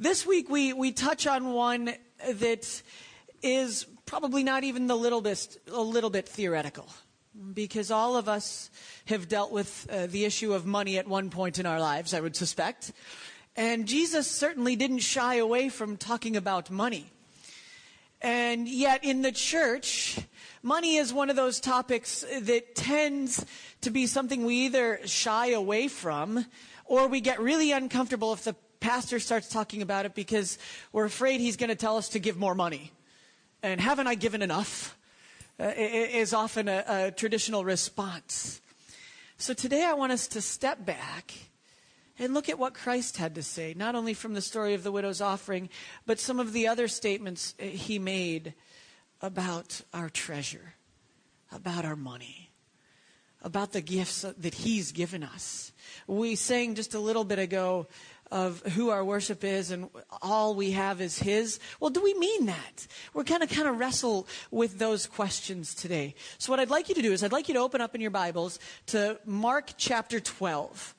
This week we, we touch on one that is probably not even the little bit, a little bit theoretical. Because all of us have dealt with uh, the issue of money at one point in our lives, I would suspect. And Jesus certainly didn't shy away from talking about money. And yet in the church, money is one of those topics that tends to be something we either shy away from or we get really uncomfortable if the pastor starts talking about it because we're afraid he's going to tell us to give more money. And haven't I given enough? Uh, is often a, a traditional response. So today I want us to step back and look at what Christ had to say, not only from the story of the widow's offering, but some of the other statements he made about our treasure, about our money, about the gifts that he's given us. We sang just a little bit ago of who our worship is and all we have is his. Well, do we mean that? We're going to kind of wrestle with those questions today. So what I'd like you to do is I'd like you to open up in your Bibles to Mark chapter 12.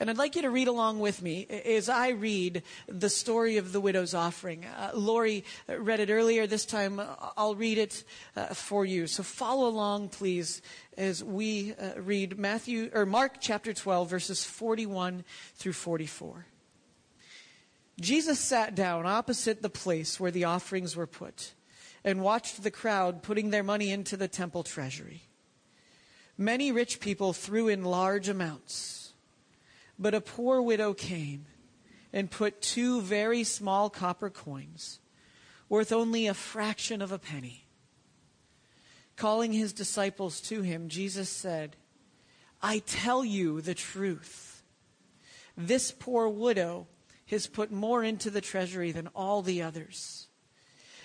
And I'd like you to read along with me as I read the story of the widow's offering. Uh, Lori read it earlier. This time I'll read it uh, for you. So follow along, please, as we uh, read Matthew or Mark chapter 12, verses 41 through 44. Jesus sat down opposite the place where the offerings were put and watched the crowd putting their money into the temple treasury. Many rich people threw in large amounts, but a poor widow came and put two very small copper coins, worth only a fraction of a penny. Calling his disciples to him, Jesus said, I tell you the truth. This poor widow has put more into the treasury than all the others.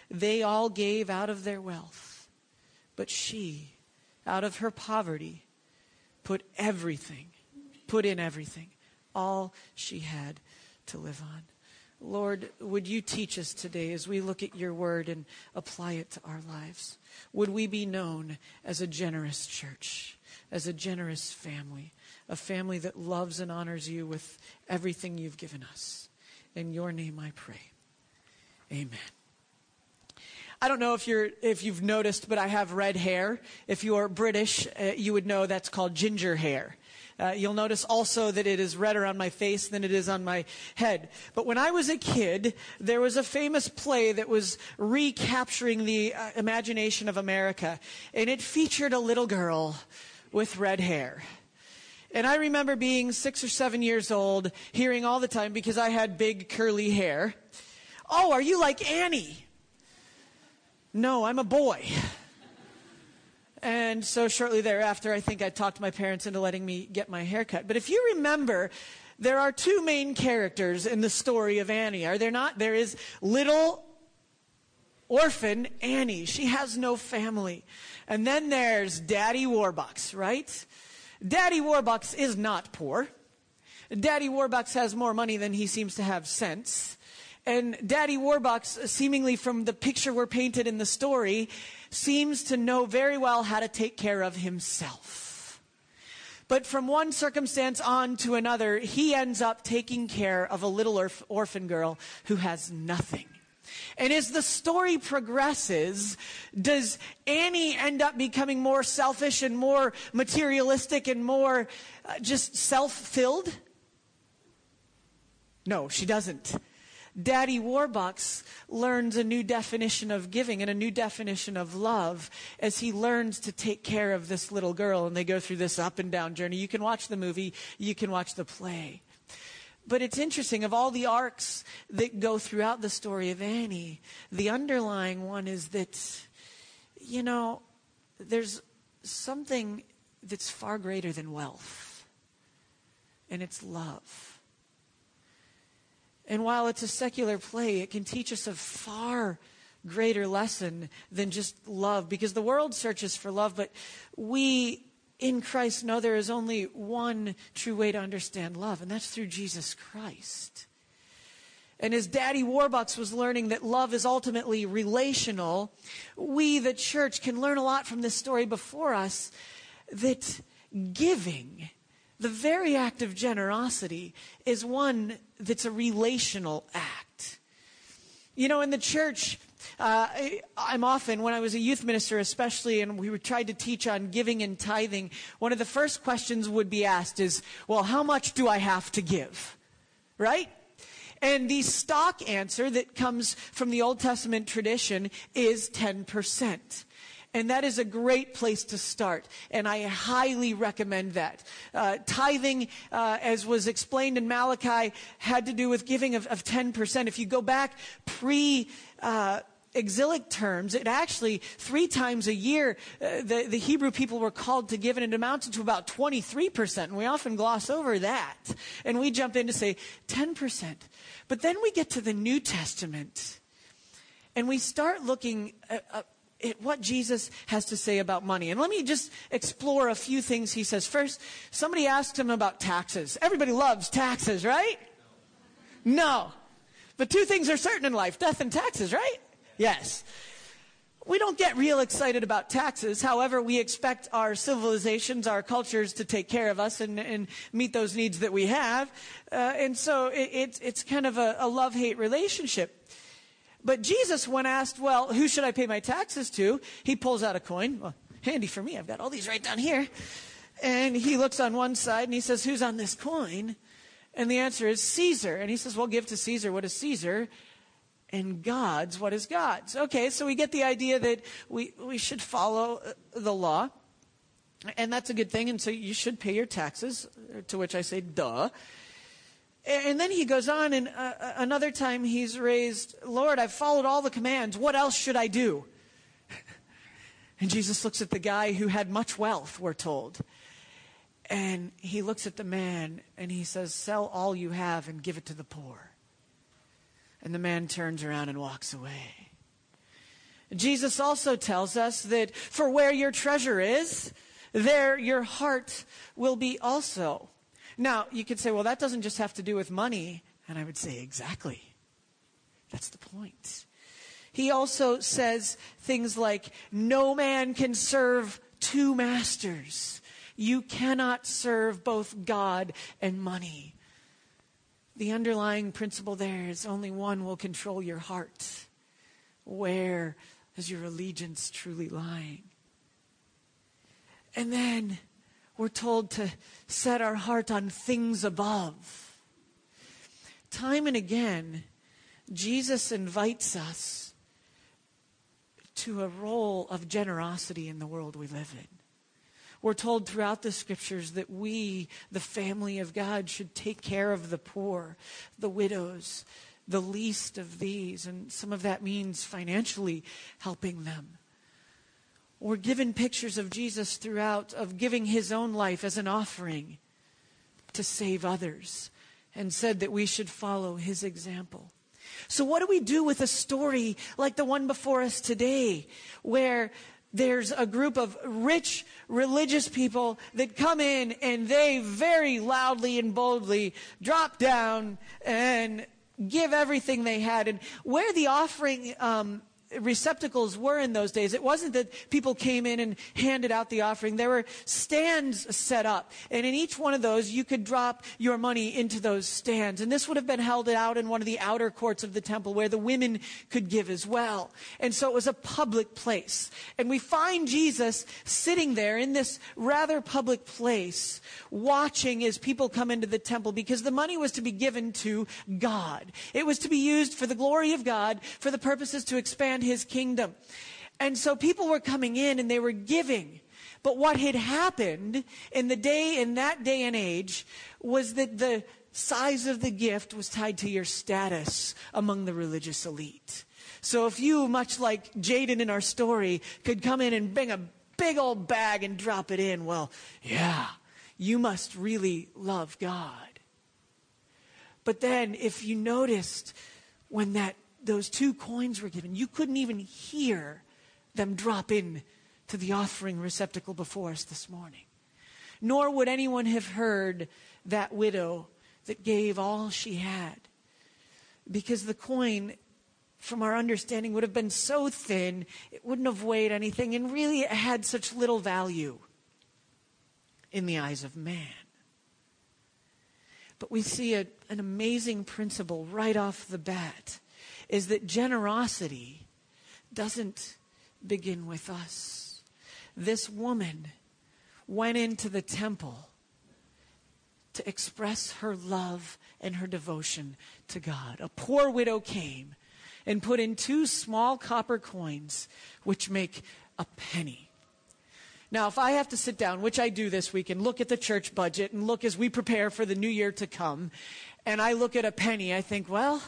They all gave out of their wealth, but she, out of her poverty, put everything, put in everything, all she had to live on. Lord, would you teach us today as we look at your word and apply it to our lives? Would we be known as a generous church, as a generous family, a family that loves and honors you with everything you've given us? In your name I pray. Amen. I don't know if you're if you've noticed, but I have red hair. If you're British, uh, you would know that's called ginger hair. Uh, you'll notice also that it is redder on my face than it is on my head. But when I was a kid, there was a famous play that was recapturing the uh, imagination of America, and it featured a little girl with red hair. And I remember being six or seven years old, hearing all the time because I had big curly hair. Oh, are you like Annie? No, I'm a boy. And so shortly thereafter, I think I talked my parents into letting me get my hair cut. But if you remember, there are two main characters in the story of Annie, are there not? There is little orphan Annie. She has no family. And then there's Daddy Warbucks, right? Daddy Warbucks is not poor. Daddy Warbucks has more money than he seems to have sense. And Daddy Warbucks, seemingly from the picture we're painted in the story, seems to know very well how to take care of himself. But from one circumstance on to another, he ends up taking care of a little orph- orphan girl who has nothing. And as the story progresses, does Annie end up becoming more selfish and more materialistic and more uh, just self-filled? No, she doesn't. Daddy Warbucks learns a new definition of giving and a new definition of love as he learns to take care of this little girl and they go through this up and down journey. You can watch the movie, you can watch the play. But it's interesting, of all the arcs that go throughout the story of Annie, the underlying one is that, you know, there's something that's far greater than wealth, and it's love. And while it's a secular play, it can teach us a far greater lesson than just love, because the world searches for love, but we in Christ know there is only one true way to understand love, and that's through Jesus Christ. And as Daddy Warbucks was learning that love is ultimately relational, we, the church, can learn a lot from this story before us that giving, the very act of generosity, is one that's a relational act. You know, in the church, uh, I'm often, when I was a youth minister especially, and we tried to teach on giving and tithing, one of the first questions would be asked is, well, how much do I have to give? Right? And the stock answer that comes from the Old Testament tradition is 10%. And that is a great place to start. And I highly recommend that. Uh, tithing, uh, as was explained in Malachi, had to do with giving of, of 10%. If you go back pre, uh, exilic terms, it actually, three times a year, uh, the, the Hebrew people were called to give, and it amounted to about 23%. And we often gloss over that. And we jump in to say 10%. But then we get to the New Testament, and we start looking at, uh, it, what Jesus has to say about money. And let me just explore a few things he says. First, somebody asked him about taxes. Everybody loves taxes, right? No. But two things are certain in life death and taxes, right? Yes. We don't get real excited about taxes. However, we expect our civilizations, our cultures to take care of us and, and meet those needs that we have. Uh, and so it, it, it's kind of a, a love hate relationship. But Jesus, when asked, well, who should I pay my taxes to? He pulls out a coin. Well, handy for me. I've got all these right down here. And he looks on one side and he says, who's on this coin? And the answer is Caesar. And he says, well, give to Caesar what is Caesar and God's what is God's. Okay, so we get the idea that we, we should follow uh, the law. And that's a good thing. And so you should pay your taxes, to which I say, duh. And then he goes on, and uh, uh, another time he's raised, Lord, I've followed all the commands. What else should I do? And Jesus looks at the guy who had much wealth, we're told. And he looks at the man and he says, Sell all you have and give it to the poor. And the man turns around and walks away. Jesus also tells us that for where your treasure is, there your heart will be also. Now, you could say, well, that doesn't just have to do with money. And I would say, exactly. That's the point. He also says things like, no man can serve two masters. You cannot serve both God and money. The underlying principle there is only one will control your heart. Where is your allegiance truly lying? And then we're told to set our heart on things above. Time and again, Jesus invites us to a role of generosity in the world we live in. We're told throughout the scriptures that we, the family of God, should take care of the poor, the widows, the least of these. And some of that means financially helping them. We're given pictures of Jesus throughout of giving his own life as an offering to save others and said that we should follow his example. So what do we do with a story like the one before us today where there's a group of rich religious people that come in and they very loudly and boldly drop down and give everything they had. And where the offering um, receptacles were in those days. It wasn't that people came in and handed out the offering. There were stands set up. And in each one of those, you could drop your money into those stands. And this would have been held out in one of the outer courts of the temple where the women could give as well. And so it was a public place. And we find Jesus sitting there in this rather public place, watching as people come into the temple because the money was to be given to God. It was to be used for the glory of God, for the purposes to expand his kingdom. And so people were coming in and they were giving. But what had happened in the day, in that day and age, was that the size of the gift was tied to your status among the religious elite. So if you, much like Jaden in our story, could come in and bring a big old bag and drop it in, well, yeah, you must really love God. But then if you noticed when that those two coins were given, you couldn't even hear them drop in to the offering receptacle before us this morning. Nor would anyone have heard that widow that gave all she had. Because the coin, from our understanding, would have been so thin, it wouldn't have weighed anything, and really it had such little value in the eyes of man. But we see a, an amazing principle right off the bat is that generosity doesn't begin with us. This woman went into the temple to express her love and her devotion to God. A poor widow came and put in two small copper coins, which make a penny. Now, if I have to sit down, which I do this week, and look at the church budget and look as we prepare for the new year to come, and I look at a penny, I think, well,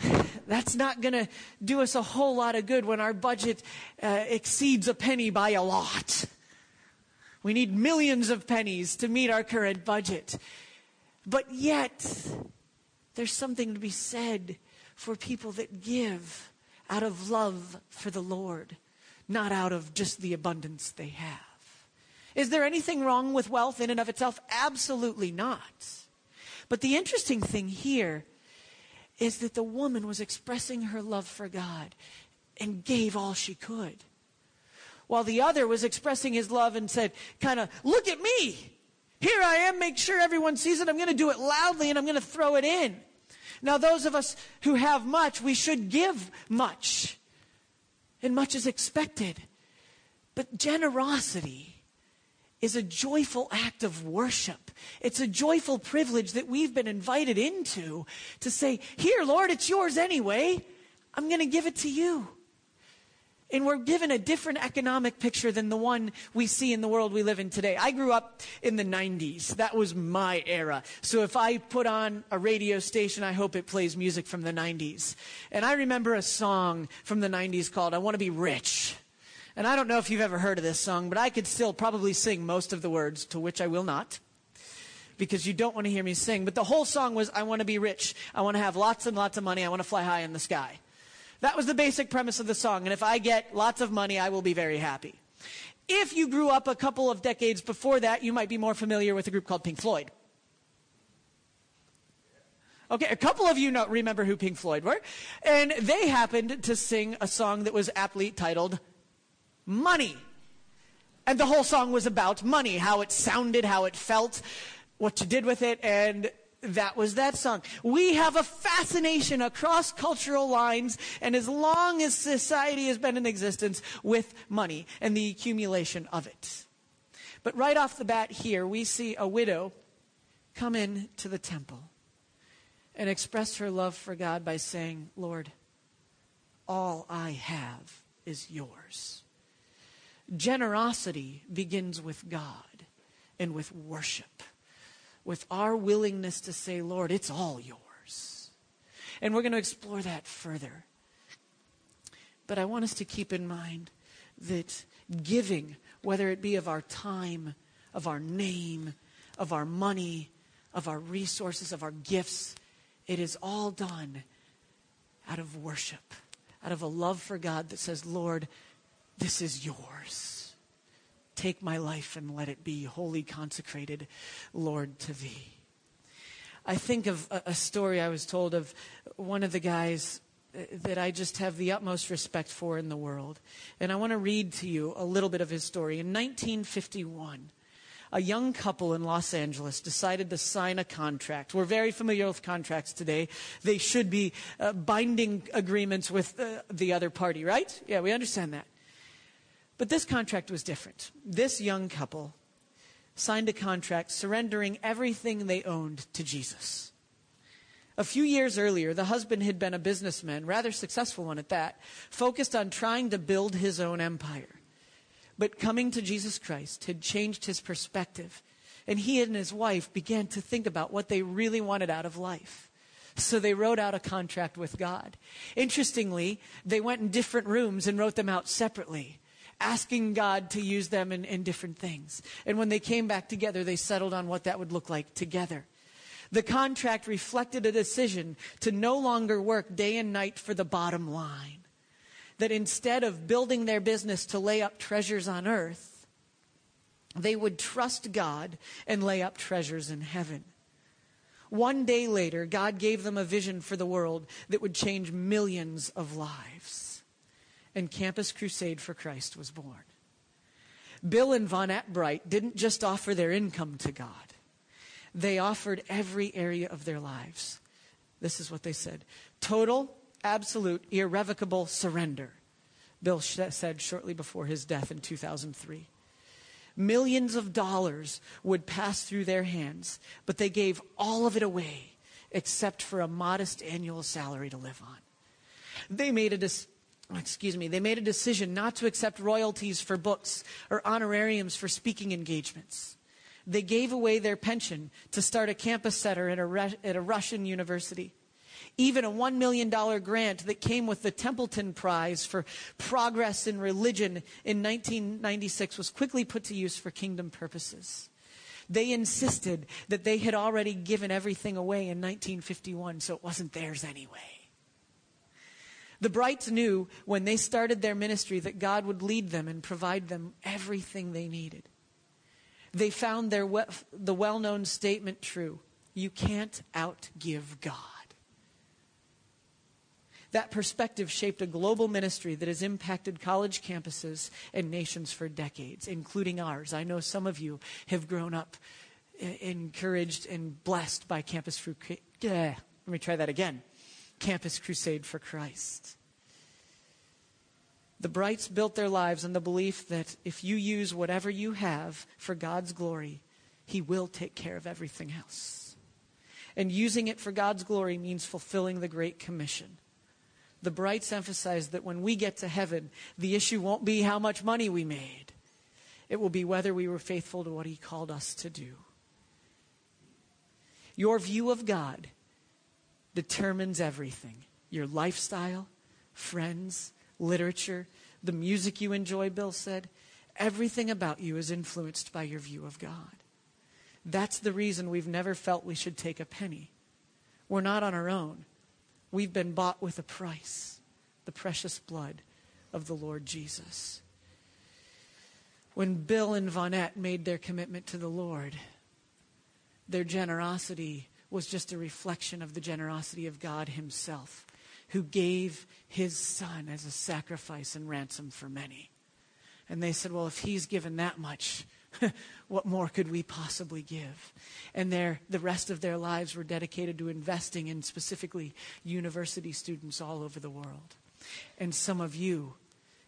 that's not going to do us a whole lot of good when our budget uh, exceeds a penny by a lot. We need millions of pennies to meet our current budget. But yet, there's something to be said for people that give out of love for the Lord, not out of just the abundance they have. Is there anything wrong with wealth in and of itself? Absolutely not. But the interesting thing here is that the woman was expressing her love for God and gave all she could. While the other was expressing his love and said, kind of, look at me. Here I am. Make sure everyone sees it. I'm going to do it loudly and I'm going to throw it in. Now, those of us who have much, we should give much. And much is expected. But generosity is a joyful act of worship. It's a joyful privilege that we've been invited into to say, Here, Lord, it's yours anyway. I'm going to give it to you. And we're given a different economic picture than the one we see in the world we live in today. I grew up in the 90s. That was my era. So if I put on a radio station, I hope it plays music from the 90s. And I remember a song from the 90s called I Want to Be Rich. And I don't know if you've ever heard of this song, but I could still probably sing most of the words, to which I will not. Because you don't want to hear me sing. But the whole song was I want to be rich. I want to have lots and lots of money. I want to fly high in the sky. That was the basic premise of the song. And if I get lots of money, I will be very happy. If you grew up a couple of decades before that, you might be more familiar with a group called Pink Floyd. Okay, a couple of you know, remember who Pink Floyd were. And they happened to sing a song that was aptly titled Money. And the whole song was about money, how it sounded, how it felt, what you did with it, and that was that song. We have a fascination across cultural lines, and as long as society has been in existence, with money and the accumulation of it. But right off the bat here, we see a widow come in to the temple and express her love for God by saying, Lord, all I have is yours. Generosity begins with God and with worship with our willingness to say, Lord, it's all yours. And we're going to explore that further. But I want us to keep in mind that giving, whether it be of our time, of our name, of our money, of our resources, of our gifts, it is all done out of worship, out of a love for God that says, Lord, this is yours. Take my life and let it be wholly consecrated, Lord, to thee. I think of a, story I was told of one of the guys uh, that I just have the utmost respect for in the world. And I want to read to you a little bit of his story. In 1951, a young couple in Los Angeles decided to sign a contract. We're very familiar with contracts today. They should be uh, binding agreements with uh, the other party, right? Yeah, we understand that. But this contract was different. This young couple signed a contract surrendering everything they owned to Jesus. A few years earlier, the husband had been a businessman, rather successful one at that, focused on trying to build his own empire. But coming to Jesus Christ had changed his perspective, and he and his wife began to think about what they really wanted out of life. So they wrote out a contract with God. Interestingly, they went in different rooms and wrote them out separately asking God to use them in, in different things. And when they came back together, they settled on what that would look like together. The contract reflected a decision to no longer work day and night for the bottom line. That instead of building their business to lay up treasures on earth, they would trust God and lay up treasures in heaven. One day later, God gave them a vision for the world that would change millions of lives and Campus Crusade for Christ was born. Bill and Vonette Bright didn't just offer their income to God, they offered every area of their lives. This is what they said total, absolute, irrevocable surrender, Bill said shortly before his death in 2003. Millions of dollars would pass through their hands, but they gave all of it away except for a modest annual salary to live on. They made a dis- excuse me, they made a decision not to accept royalties for books or honorariums for speaking engagements. They gave away their pension to start a campus center at a, at a Russian university. Even a $1 million grant that came with the Templeton Prize for Progress in Religion in 1996 was quickly put to use for kingdom purposes. They insisted that they had already given everything away in 1951, so it wasn't theirs anyway. The Brights knew when they started their ministry that God would lead them and provide them everything they needed. They found their we- the well known statement true you can't outgive God. That perspective shaped a global ministry that has impacted college campuses and nations for decades, including ours. I know some of you have grown up eh, encouraged and blessed by Campus Crusade. Let me try that again. Campus Crusade for Christ. The Brights built their lives on the belief that if you use whatever you have for God's glory, He will take care of everything else. And using it for God's glory means fulfilling the Great Commission. The Brights emphasize that when we get to heaven, the issue won't be how much money we made. It will be whether we were faithful to what He called us to do. Your view of God determines everything your lifestyle, friends, literature, the music you enjoy, Bill said. Everything about you is influenced by your view of God. That's the reason we've never felt we should take a penny. We're not on our own. We've been bought with a price the precious blood of the Lord Jesus. When Bill and Vonette made their commitment to the Lord, their generosity was just a reflection of the generosity of God Himself, who gave His Son as a sacrifice and ransom for many. And they said, Well, if He's given that much, what more could we possibly give? And their, the rest of their lives were dedicated to investing in specifically university students all over the world. And some of you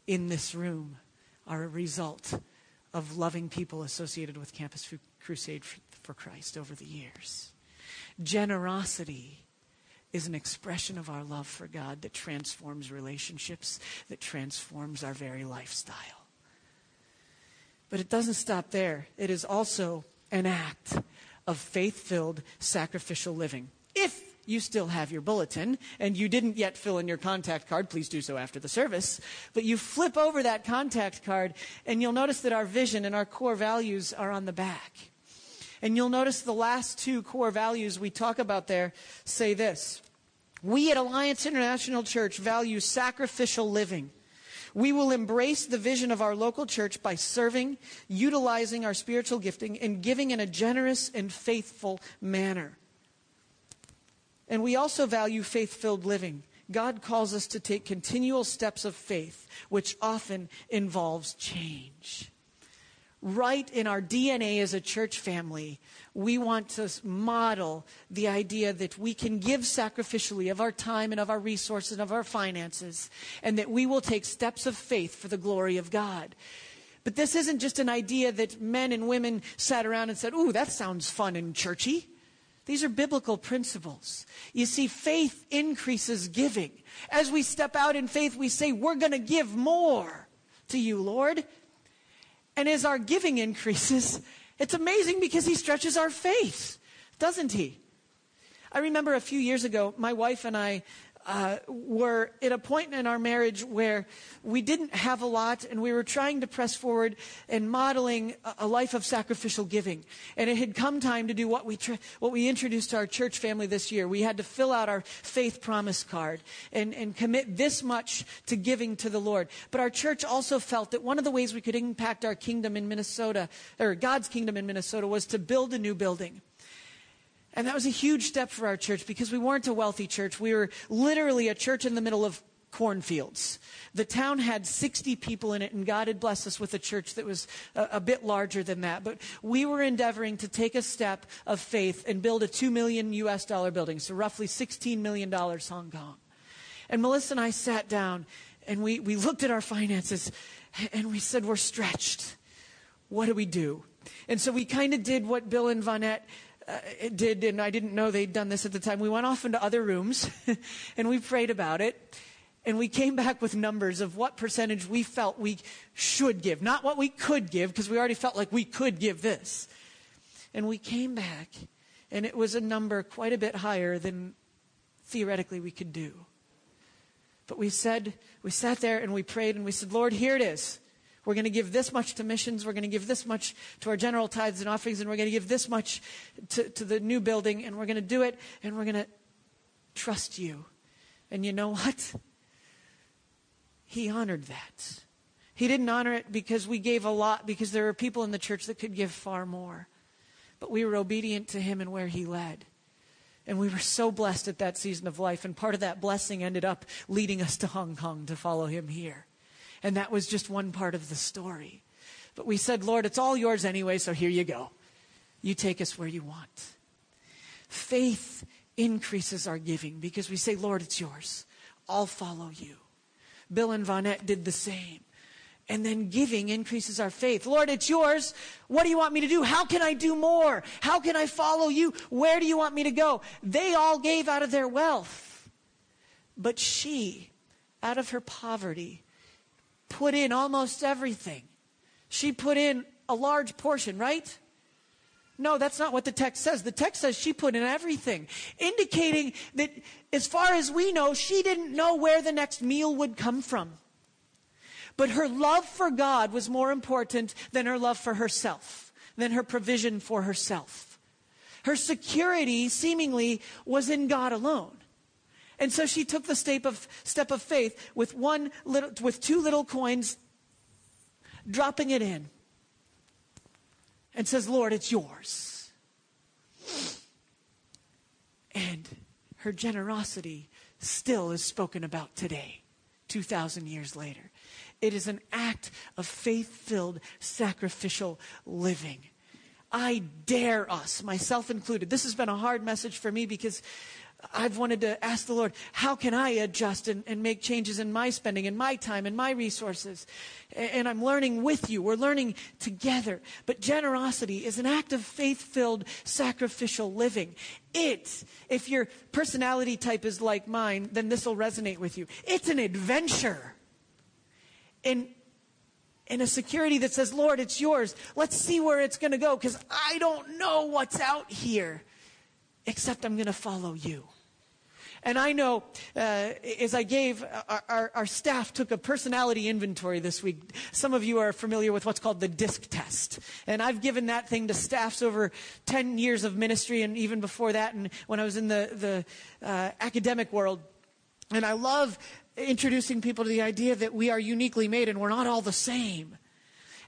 in this room are a result of loving people associated with Campus Crusade for Christ over the years. Generosity is an expression of our love for God that transforms relationships, that transforms our very lifestyle. But it doesn't stop there. It is also an act of faith filled sacrificial living. If you still have your bulletin and you didn't yet fill in your contact card, please do so after the service. But you flip over that contact card and you'll notice that our vision and our core values are on the back. And you'll notice the last two core values we talk about there say this We at Alliance International Church value sacrificial living. We will embrace the vision of our local church by serving, utilizing our spiritual gifting, and giving in a generous and faithful manner. And we also value faith filled living. God calls us to take continual steps of faith, which often involves change right in our DNA as a church family, we want to model the idea that we can give sacrificially of our time and of our resources and of our finances, and that we will take steps of faith for the glory of God. But this isn't just an idea that men and women sat around and said, Ooh, that sounds fun and churchy. These are biblical principles. You see, faith increases giving. As we step out in faith, we say, We're going to give more to you, Lord. And as our giving increases, it's amazing because he stretches our faith, doesn't he? I remember a few years ago, my wife and I uh, were at a point in our marriage where we didn't have a lot and we were trying to press forward and modeling a, life of sacrificial giving. And it had come time to do what we, tr- what we introduced to our church family this year. We had to fill out our faith promise card and, and commit this much to giving to the Lord. But our church also felt that one of the ways we could impact our kingdom in Minnesota, or God's kingdom in Minnesota, was to build a new building. And that was a huge step for our church because we weren't a wealthy church. We were literally a church in the middle of cornfields. The town had 60 people in it, and God had blessed us with a church that was a, a, bit larger than that. But we were endeavoring to take a step of faith and build a 2 million US dollar building, so roughly $16 million Hong Kong. And Melissa and I sat down and we, we looked at our finances and we said, We're stretched. What do we do? And so we kind of did what Bill and Vonette uh, did, and I didn't know they'd done this at the time. We went off into other rooms and we prayed about it. And we came back with numbers of what percentage we felt we should give, not what we could give, because we already felt like we could give this. And we came back, and it was a number quite a bit higher than theoretically we could do. But we said, we sat there and we prayed and we said, Lord, here it is. We're going to give this much to missions. We're going to give this much to our general tithes and offerings, and we're going to give this much to, to the new building, and we're going to do it, and we're going to trust you. And you know what? He honored that. He didn't honor it because we gave a lot, because there were people in the church that could give far more. But we were obedient to him and where he led. And we were so blessed at that season of life. And part of that blessing ended up leading us to Hong Kong to follow him here. And that was just one part of the story. But we said, Lord, it's all yours anyway, so here you go. You take us where you want. Faith increases our giving because we say, Lord, it's yours. I'll follow you. Bill and Vonette did the same. And then giving increases our faith. Lord, it's yours. What do you want me to do? How can I do more? How can I follow you? Where do you want me to go? They all gave out of their wealth. But she, out of her poverty, put in almost everything. She put in a large portion, right? No, that's not what the text says. The text says she put in everything, indicating that as far as we know, she didn't know where the next meal would come from. But her love for God was more important than her love for herself, than her provision for herself. Her security seemingly was in God alone. And so she took the step of, step of faith with one little, with two little coins, dropping it in, and says, Lord, it's yours. And her generosity still is spoken about today, 2,000 years later. It is an act of faith filled, sacrificial living. I dare us, myself included. This has been a hard message for me because I've wanted to ask the Lord, how can I adjust and, and make changes in my spending and my time and my resources? And, I'm learning with you. We're learning together. But generosity is an act of faith filled, sacrificial living. It, if your personality type is like mine, then this will resonate with you. It's an adventure. And and a security that says, Lord, it's yours. Let's see where it's going to go because I don't know what's out here except I'm going to follow you. And I know uh, as I gave, our, our, staff took a personality inventory this week. Some of you are familiar with what's called the DISC test. And I've given that thing to staffs over 10 years of ministry and even before that, and when I was in the, the uh, academic world. And I love introducing people to the idea that we are uniquely made and we're not all the same.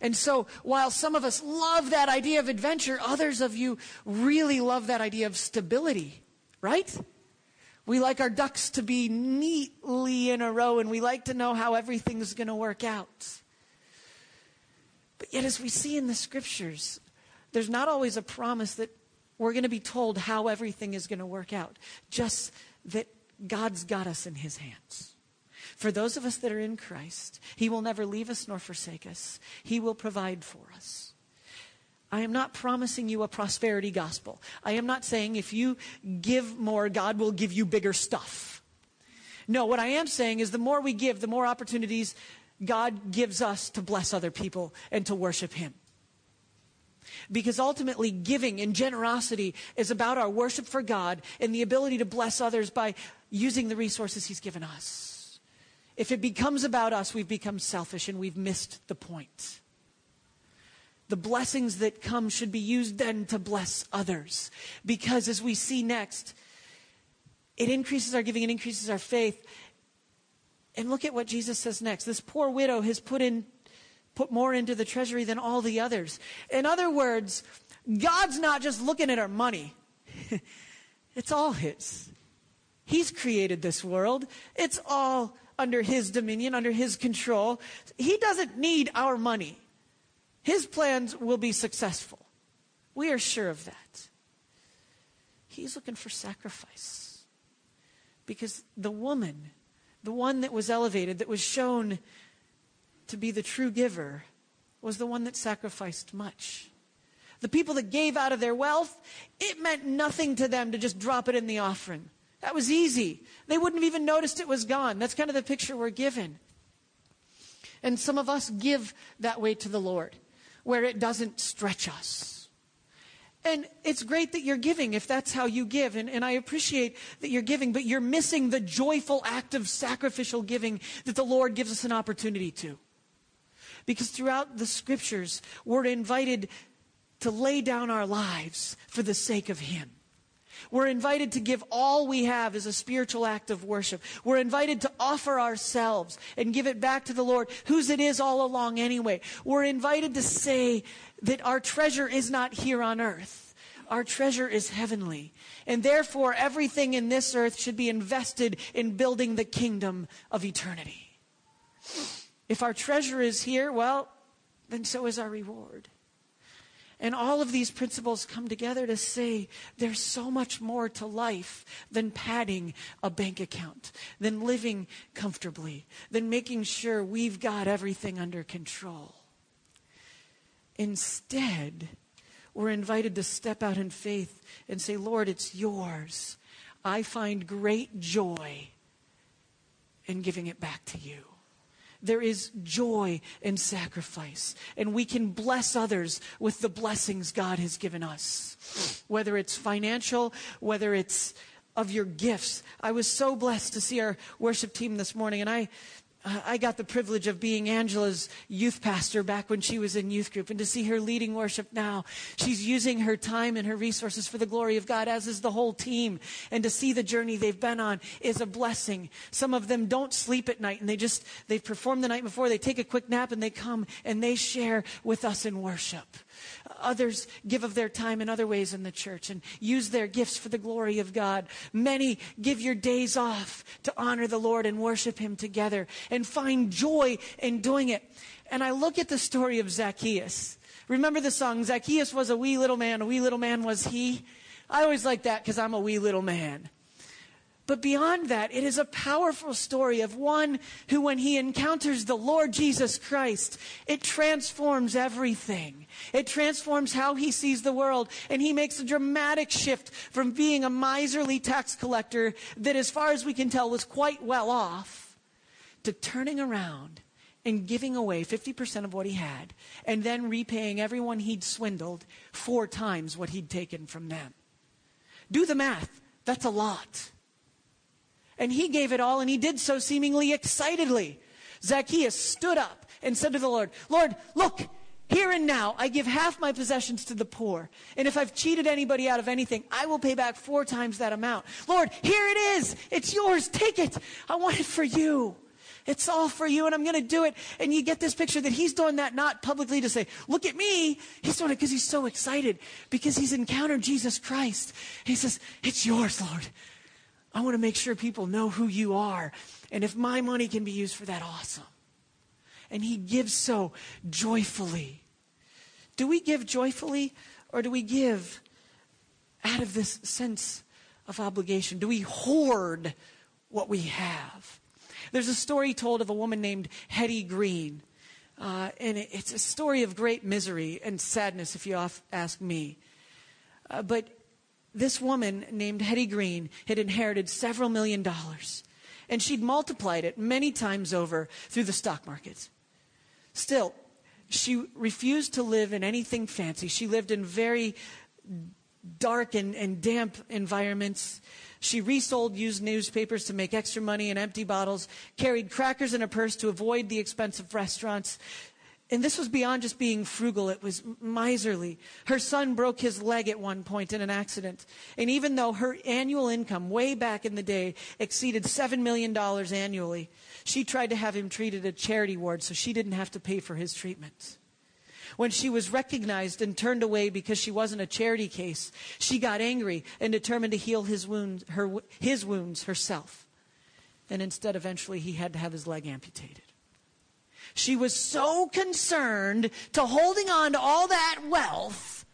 And so, while some of us love that idea of adventure, others of you really love that idea of stability, right? We like our ducks to be neatly in a row and we like to know how everything's going to work out. But yet, as we see in the scriptures, there's not always a promise that we're going to be told how everything is going to work out, just that God's got us in His hands. For those of us that are in Christ, He will never leave us nor forsake us, He will provide for us. I am not promising you a prosperity gospel. I am not saying if you give more, God will give you bigger stuff. No, what I am saying is the more we give, the more opportunities God gives us to bless other people and to worship Him. Because ultimately, giving and generosity is about our worship for God and the ability to bless others by using the resources He's given us. If it becomes about us, we've become selfish and we've missed the point the blessings that come should be used then to bless others. Because as we see next, it increases our giving, it increases our faith. And look at what Jesus says next. This poor widow has put in put more into the treasury than all the others. In other words, God's not just looking at our money. it's all his. He's created this world. It's all under His dominion, under His control. He doesn't need our money. His plans will be successful. We are sure of that. He's looking for sacrifice. Because the woman, the one that was elevated, that was shown to be the true giver, was the one that sacrificed much. The people that gave out of their wealth, it meant nothing to them to just drop it in the offering. That was easy. They wouldn't have even noticed it was gone. That's kind of the picture we're given. And some of us give that way to the Lord, where it doesn't stretch us. And it's great that you're giving if that's how you give. And, and I appreciate that you're giving, but you're missing the joyful act of sacrificial giving that the Lord gives us an opportunity to. Because throughout the scriptures, we're invited to lay down our lives for the sake of Him. We're invited to give all we have as a spiritual act of worship. We're invited to offer ourselves and give it back to the Lord, whose it is all along anyway. We're invited to say that our treasure is not here on earth. Our treasure is heavenly. And therefore, everything in this earth should be invested in building the kingdom of eternity. If our treasure is here, well, then so is our reward. And all of these principles come together to say there's so much more to life than padding a bank account, than living comfortably, than making sure we've got everything under control. Instead, we're invited to step out in faith and say, Lord, it's yours. I find great joy in giving it back to you there is joy in sacrifice. And we can bless others with the blessings God has given us, whether it's financial, whether it's of your gifts. I was so blessed to see our worship team this morning, and I I got the privilege of being Angela's youth pastor back when she was in youth group and to see her leading worship now. She's using her time and her resources for the glory of God, as is the whole team. And to see the journey they've been on is a blessing. Some of them don't sleep at night and they just, they've performed the night before, they take a quick nap and they come and they share with us in worship. Others give of their time in other ways in the church and use their gifts for the glory of God. Many give your days off to honor the Lord and worship Him together and find joy in doing it. And I look at the story of Zacchaeus. Remember the song, Zacchaeus was a wee little man, a wee little man was he? I always like that because I'm a wee little man. But beyond that, it is a powerful story of one who, when he encounters the Lord Jesus Christ, it transforms everything. It transforms how he sees the world. And he makes a dramatic shift from being a miserly tax collector that, as far as we can tell, was quite well off to turning around and giving away 50% of what he had and then repaying everyone he'd swindled four times what he'd taken from them. Do the math. That's a lot. And he gave it all, and he did so seemingly excitedly. Zacchaeus stood up and said to the Lord, Lord, look, here and now, I give half my possessions to the poor. And if I've cheated anybody out of anything, I will pay back four times that amount. Lord, here it is. It's yours. Take it. I want it for you. It's all for you, and I'm going to do it. And you get this picture that he's doing that not publicly to say, look at me. He's doing it because he's so excited, because he's encountered Jesus Christ. He says, it's yours, Lord. I want to make sure people know who you are. And if my money can be used for that, awesome. And he gives so joyfully. Do we give joyfully or do we give out of this sense of obligation? Do we hoard what we have? There's a story told of a woman named Hetty Green. Uh, and it's a story of great misery and sadness, if you ask me. Uh, but this woman named Hetty Green had inherited several million dollars, and she'd multiplied it many times over through the stock market. Still, she refused to live in anything fancy. She lived in very dark and, and damp environments. She resold used newspapers to make extra money and empty bottles, carried crackers in a purse to avoid the expensive restaurants. And this was beyond just being frugal, it was miserly. Her son broke his leg at one point in an accident. And even though her annual income, way back in the day, exceeded $7 million annually, she tried to have him treated at a charity ward so she didn't have to pay for his treatment. When she was recognized and turned away because she wasn't a charity case, she got angry and determined to heal his wounds, her, his wounds herself. And instead, eventually, he had to have his leg amputated. She was so concerned to holding on to all that wealth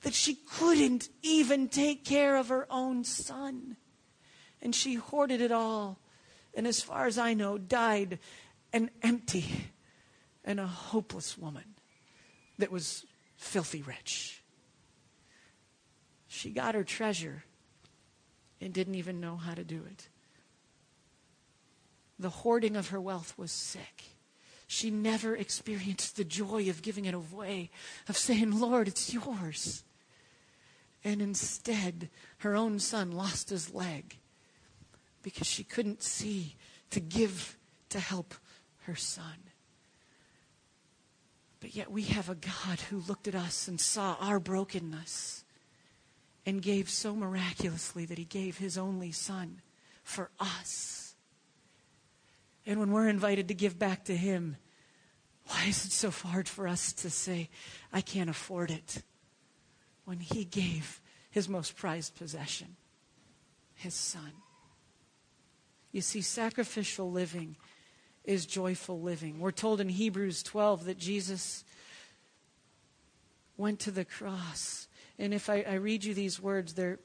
that she couldn't even take care of her own son. And she hoarded it all. And as far as I know, died an empty and a hopeless woman that was filthy rich. She got her treasure and didn't even know how to do it. The hoarding of her wealth was sick. She never experienced the joy of giving it away, of saying, Lord, it's yours. And instead, her own son lost his leg because she couldn't see to give to help her son. But yet we have a God who looked at us and saw our brokenness and gave so miraculously that he gave his only son for us. And when we're invited to give back to him, why is it so hard for us to say, I can't afford it? When he gave his most prized possession, his son. You see, sacrificial living is joyful living. We're told in Hebrews 12 that Jesus went to the cross. And if I, I, read you these words, they're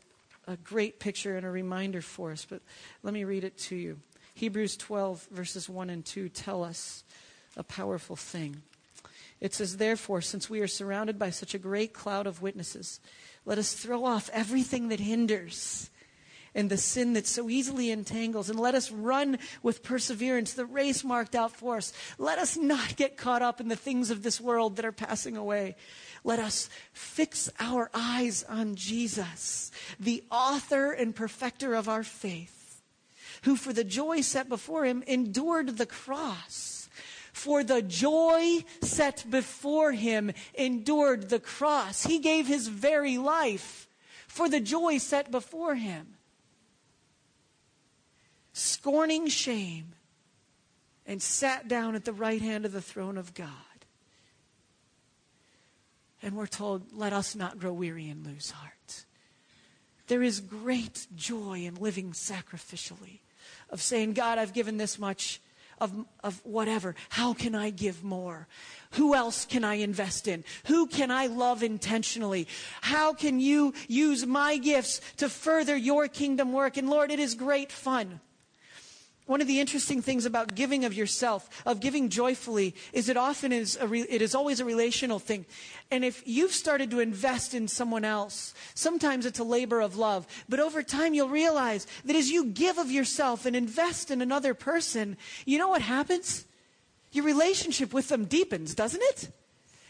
a great picture and a reminder for us. But let me read it to you. Hebrews 12, verses 1 and 2 tell us a powerful thing. It says, Therefore, since we are surrounded by such a great cloud of witnesses, let us throw off everything that hinders and the sin that so easily entangles. And let us run with perseverance the race marked out for us. Let us not get caught up in the things of this world that are passing away. Let us fix our eyes on Jesus, the author and perfecter of our faith, who for the joy set before him endured the cross. For the joy set before him endured the cross. He gave his very life for the joy set before him scorning shame, and sat down at the right hand of the throne of God. And we're told, let us not grow weary and lose heart. There is great joy in living sacrificially, of saying, God, I've given this much of, of whatever. How can I give more? Who else can I invest in? Who can I love intentionally? How can you use my gifts to further your kingdom work? And Lord, it is great fun. One of the interesting things about giving of yourself, of giving joyfully, is it often is a re, it is always a relational thing. And if you've started to invest in someone else, sometimes it's a labor of love. But over time, you'll realize that as you give of yourself and invest in another person, you know what happens? Your relationship with them deepens, doesn't it?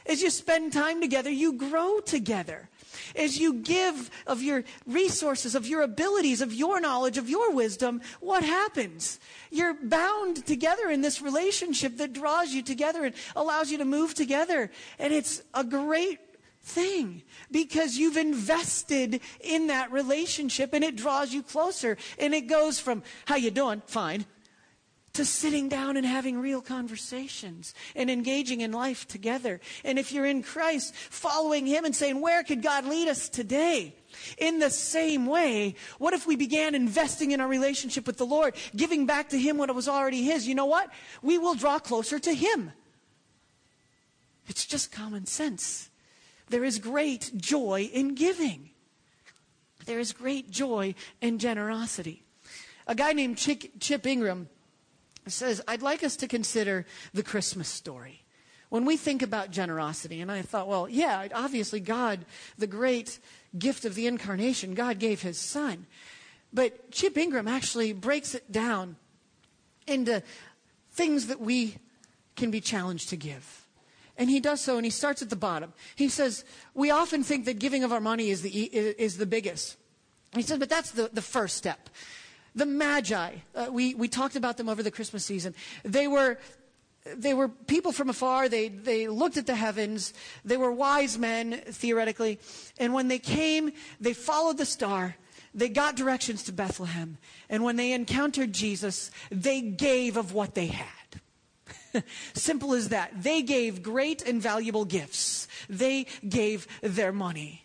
As you spend time together, you grow together. As you give of your resources, of your abilities, of your knowledge, of your wisdom, what happens? You're bound together in this relationship that draws you together and allows you to move together. And it's a great thing because you've invested in that relationship and it draws you closer and it goes from how you doing fine to sitting down and having real conversations and engaging in life together. And if you're in Christ, following Him and saying, Where could God lead us today? In the same way, what if we began investing in our relationship with the Lord, giving back to Him what was already His? You know what? We will draw closer to Him. It's just common sense. There is great joy in giving. There is great joy in generosity. A guy named Chip Ingram says, I'd like us to consider the Christmas story. When we think about generosity, and I thought, well, yeah, obviously God, the great gift of the incarnation, God gave his son. But Chip Ingram actually breaks it down into things that we can be challenged to give. And he does so, and he starts at the bottom. He says, We often think that giving of our money is the, is the biggest. He says, But that's the, the first step. The Magi, uh, we, we talked about them over the Christmas season. They were, they were people from afar. They, they looked at the heavens. They were wise men, theoretically. And when they came, they followed the star. They got directions to Bethlehem. And when they encountered Jesus, they gave of what they had. Simple as that. They gave great and valuable gifts. They gave their money.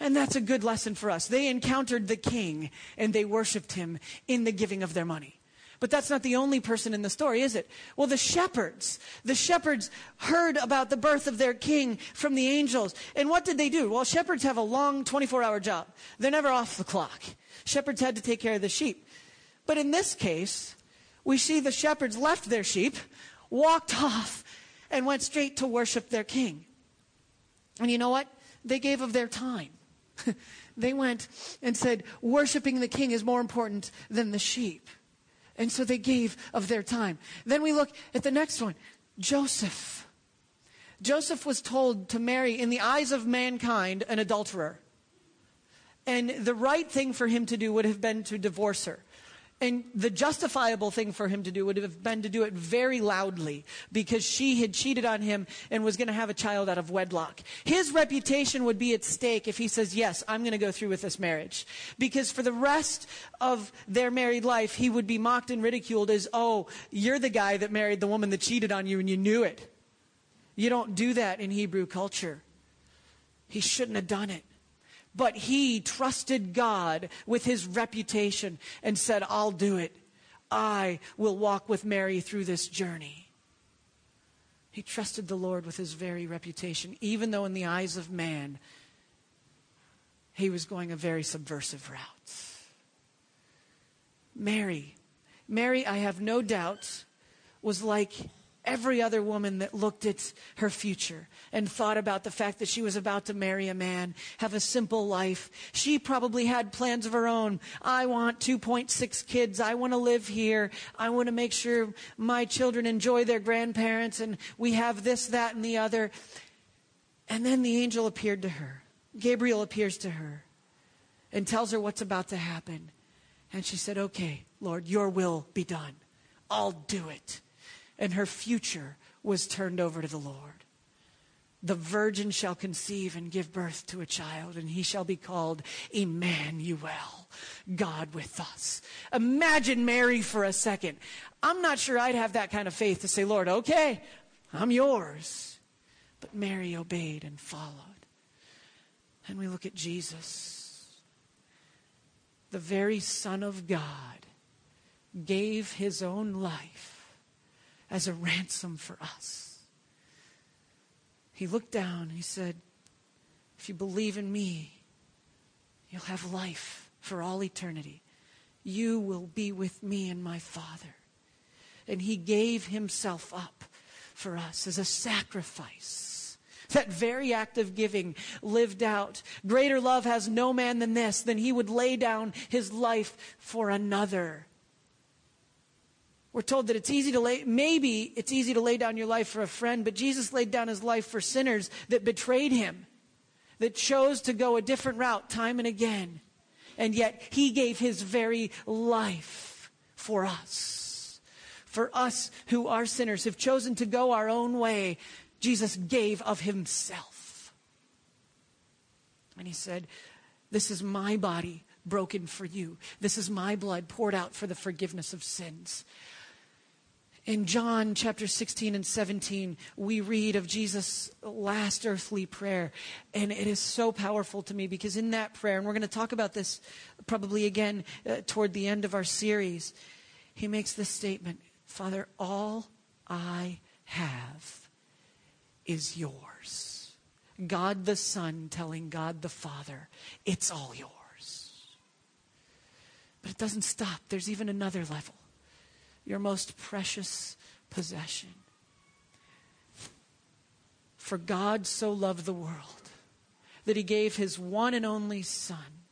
And that's a good lesson for us. They encountered the king and they worshiped him in the giving of their money. But that's not the only person in the story, is it? Well, the shepherds. The shepherds heard about the birth of their king from the angels. And what did they do? Well, shepherds have a long 24 hour job. They're never off the clock. Shepherds had to take care of the sheep. But in this case, we see the shepherds left their sheep, walked off, and went straight to worship their king. And you know what? They gave of their time. they went and said, worshiping the king is more important than the sheep. And so they gave of their time. Then we look at the next one Joseph. Joseph was told to marry, in the eyes of mankind, an adulterer. And the right thing for him to do would have been to divorce her. And the justifiable thing for him to do would have been to do it very loudly because she had cheated on him and was going to have a child out of wedlock. His reputation would be at stake if he says, Yes, I'm going to go through with this marriage. Because for the rest of their married life, he would be mocked and ridiculed as, Oh, you're the guy that married the woman that cheated on you and you knew it. You don't do that in Hebrew culture. He shouldn't have done it. But he trusted God with his reputation and said, I'll do it. I will walk with Mary through this journey. He trusted the Lord with his very reputation, even though in the eyes of man, he was going a very subversive route. Mary, Mary, I have no doubt, was like every other woman that looked at her future and thought about the fact that she was about to marry a man, have a simple life. She probably had plans of her own. I want 2.6 kids. I want to live here. I want to make sure my children enjoy their grandparents and we have this, that, and the other. And then the angel appeared to her. Gabriel appears to her and tells her what's about to happen. And she said, Okay, Lord, your will be done. I'll do it and her future was turned over to the Lord. The virgin shall conceive and give birth to a child, and he shall be called Emmanuel, God with us. Imagine Mary for a second. I'm not sure I'd have that kind of faith to say, Lord, okay, I'm yours. But Mary obeyed and followed. And we look at Jesus, the very Son of God, gave his own life as a ransom for us. He looked down he said, If you believe in me, you'll have life for all eternity. You will be with me and my Father. And he gave himself up for us as a sacrifice. That very act of giving lived out. Greater love has no man than this, than he would lay down his life for another. We're told that it's easy to lay, maybe it's easy to lay down your life for a friend, but Jesus laid down his life for sinners that betrayed him, that chose to go a different route time and again. And yet he gave his very life for us. For us who are sinners, have chosen to go our own way, Jesus gave of himself. And he said, This is my body broken for you. This is my blood poured out for the forgiveness of sins. In John chapter 16 and 17, we read of Jesus' last earthly prayer. And it is so powerful to me because in that prayer, and we're going to talk about this probably again uh, toward the end of our series, he makes this statement Father, all I have is yours. God the Son telling God the Father, it's all yours. But it doesn't stop, there's even another level your most precious possession. For God so loved the world that he gave his one and only Son,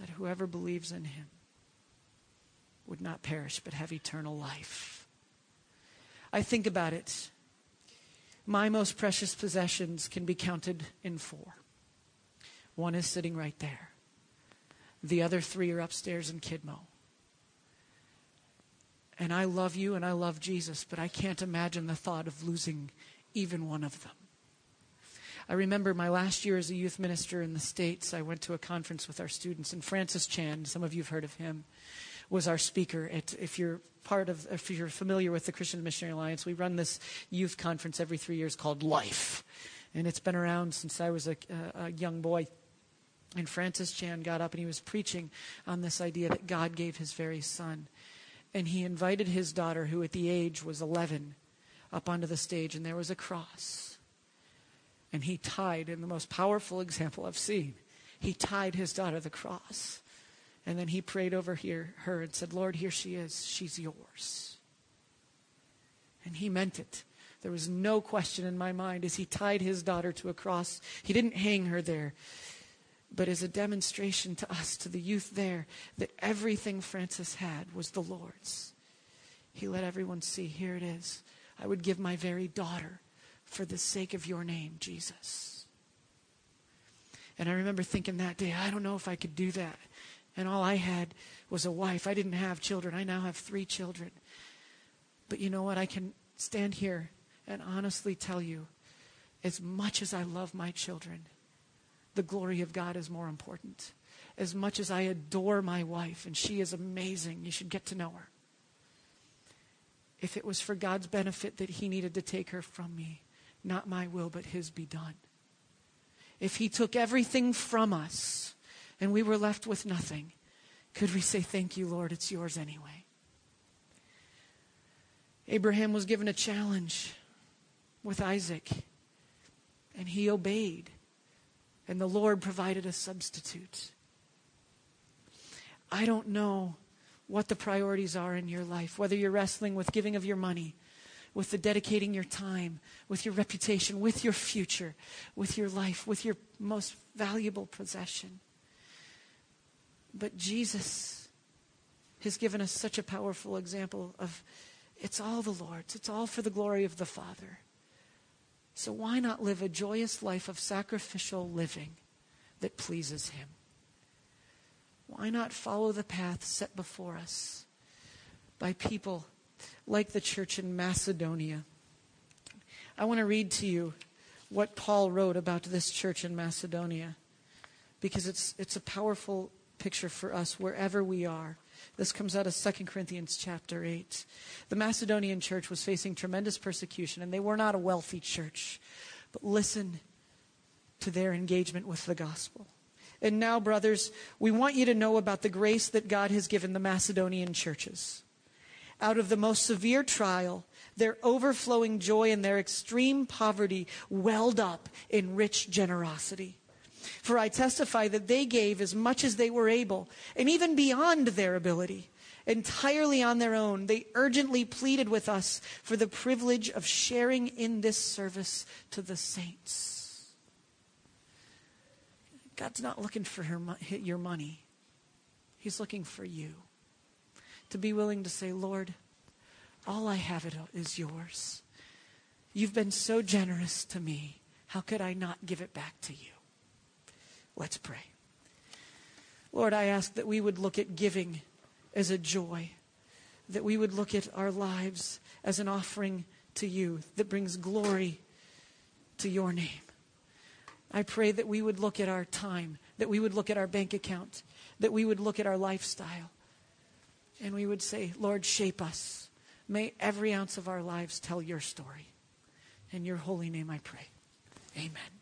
that whoever believes in him would not perish but have eternal life. I think about it. My most precious possessions can be counted in four. One is sitting right there. The other three are upstairs in Kidmo. And I love you and I love Jesus, but I can't imagine the thought of losing even one of them. I remember my last year as a youth minister in the States, I went to a conference with our students, and Francis Chan, some of you have heard of him, was our speaker. At, if you're part of, if you're familiar with the Christian Missionary Alliance, we run this youth conference every three years called Life. And it's been around since I was a, a young boy. And Francis Chan got up and he was preaching on this idea that God gave his very son. And he invited his daughter, who at the age was 11, up onto the stage, and there was a cross. And he tied, in the most powerful example I've seen, he tied his daughter to the cross. And then he prayed over here, her and said, Lord, here she is. She's yours. And he meant it. There was no question in my mind as he tied his daughter to a cross. He didn't hang her there, but as a demonstration to us, to the youth there, that everything Francis had was the Lord's. He let everyone see, here it is. I would give my very daughter for the sake of your name, Jesus. And I remember thinking that day, I don't know if I could do that. And all I had was a wife. I didn't have children. I now have three children. But you know what? I can stand here and honestly tell you as much as I love my children, the glory of God is more important. As much as I adore my wife, and she is amazing, you should get to know her. If it was for God's benefit that He needed to take her from me, not my will, but His be done. If He took everything from us and we were left with nothing, could we say, Thank you, Lord, it's yours anyway? Abraham was given a challenge with Isaac, and he obeyed, and the Lord provided a substitute. I don't know what the priorities are in your life, whether you're wrestling with giving of your money, with the dedicating your time, with your reputation, with your future, with your life, with your most valuable possession. But Jesus has given us such a powerful example of it's all the Lord's, it's all for the glory of the Father. So why not live a joyous life of sacrificial living that pleases Him? Why not follow the path set before us by people like the church in Macedonia? I want to read to you what Paul wrote about this church in Macedonia because it's, it's a powerful picture for us wherever we are. This comes out of 2 Corinthians chapter 8. The Macedonian church was facing tremendous persecution, and they were not a wealthy church. But listen to their engagement with the gospel. And now, brothers, we want you to know about the grace that God has given the Macedonian churches. Out of the most severe trial, their overflowing joy and their extreme poverty welled up in rich generosity. For I testify that they gave as much as they were able, and even beyond their ability, entirely on their own. They urgently pleaded with us for the privilege of sharing in this service to the saints. God's not looking for your money, He's looking for you. To be willing to say, Lord, all I have is yours. You've been so generous to me. How could I not give it back to you? Let's pray. Lord, I ask that we would look at giving as a joy, that we would look at our lives as an offering to you that brings glory to your name. I pray that we would look at our time, that we would look at our bank account, that we would look at our lifestyle, and we would say, Lord, shape us. May every ounce of our lives tell your story. In your holy name I pray. Amen.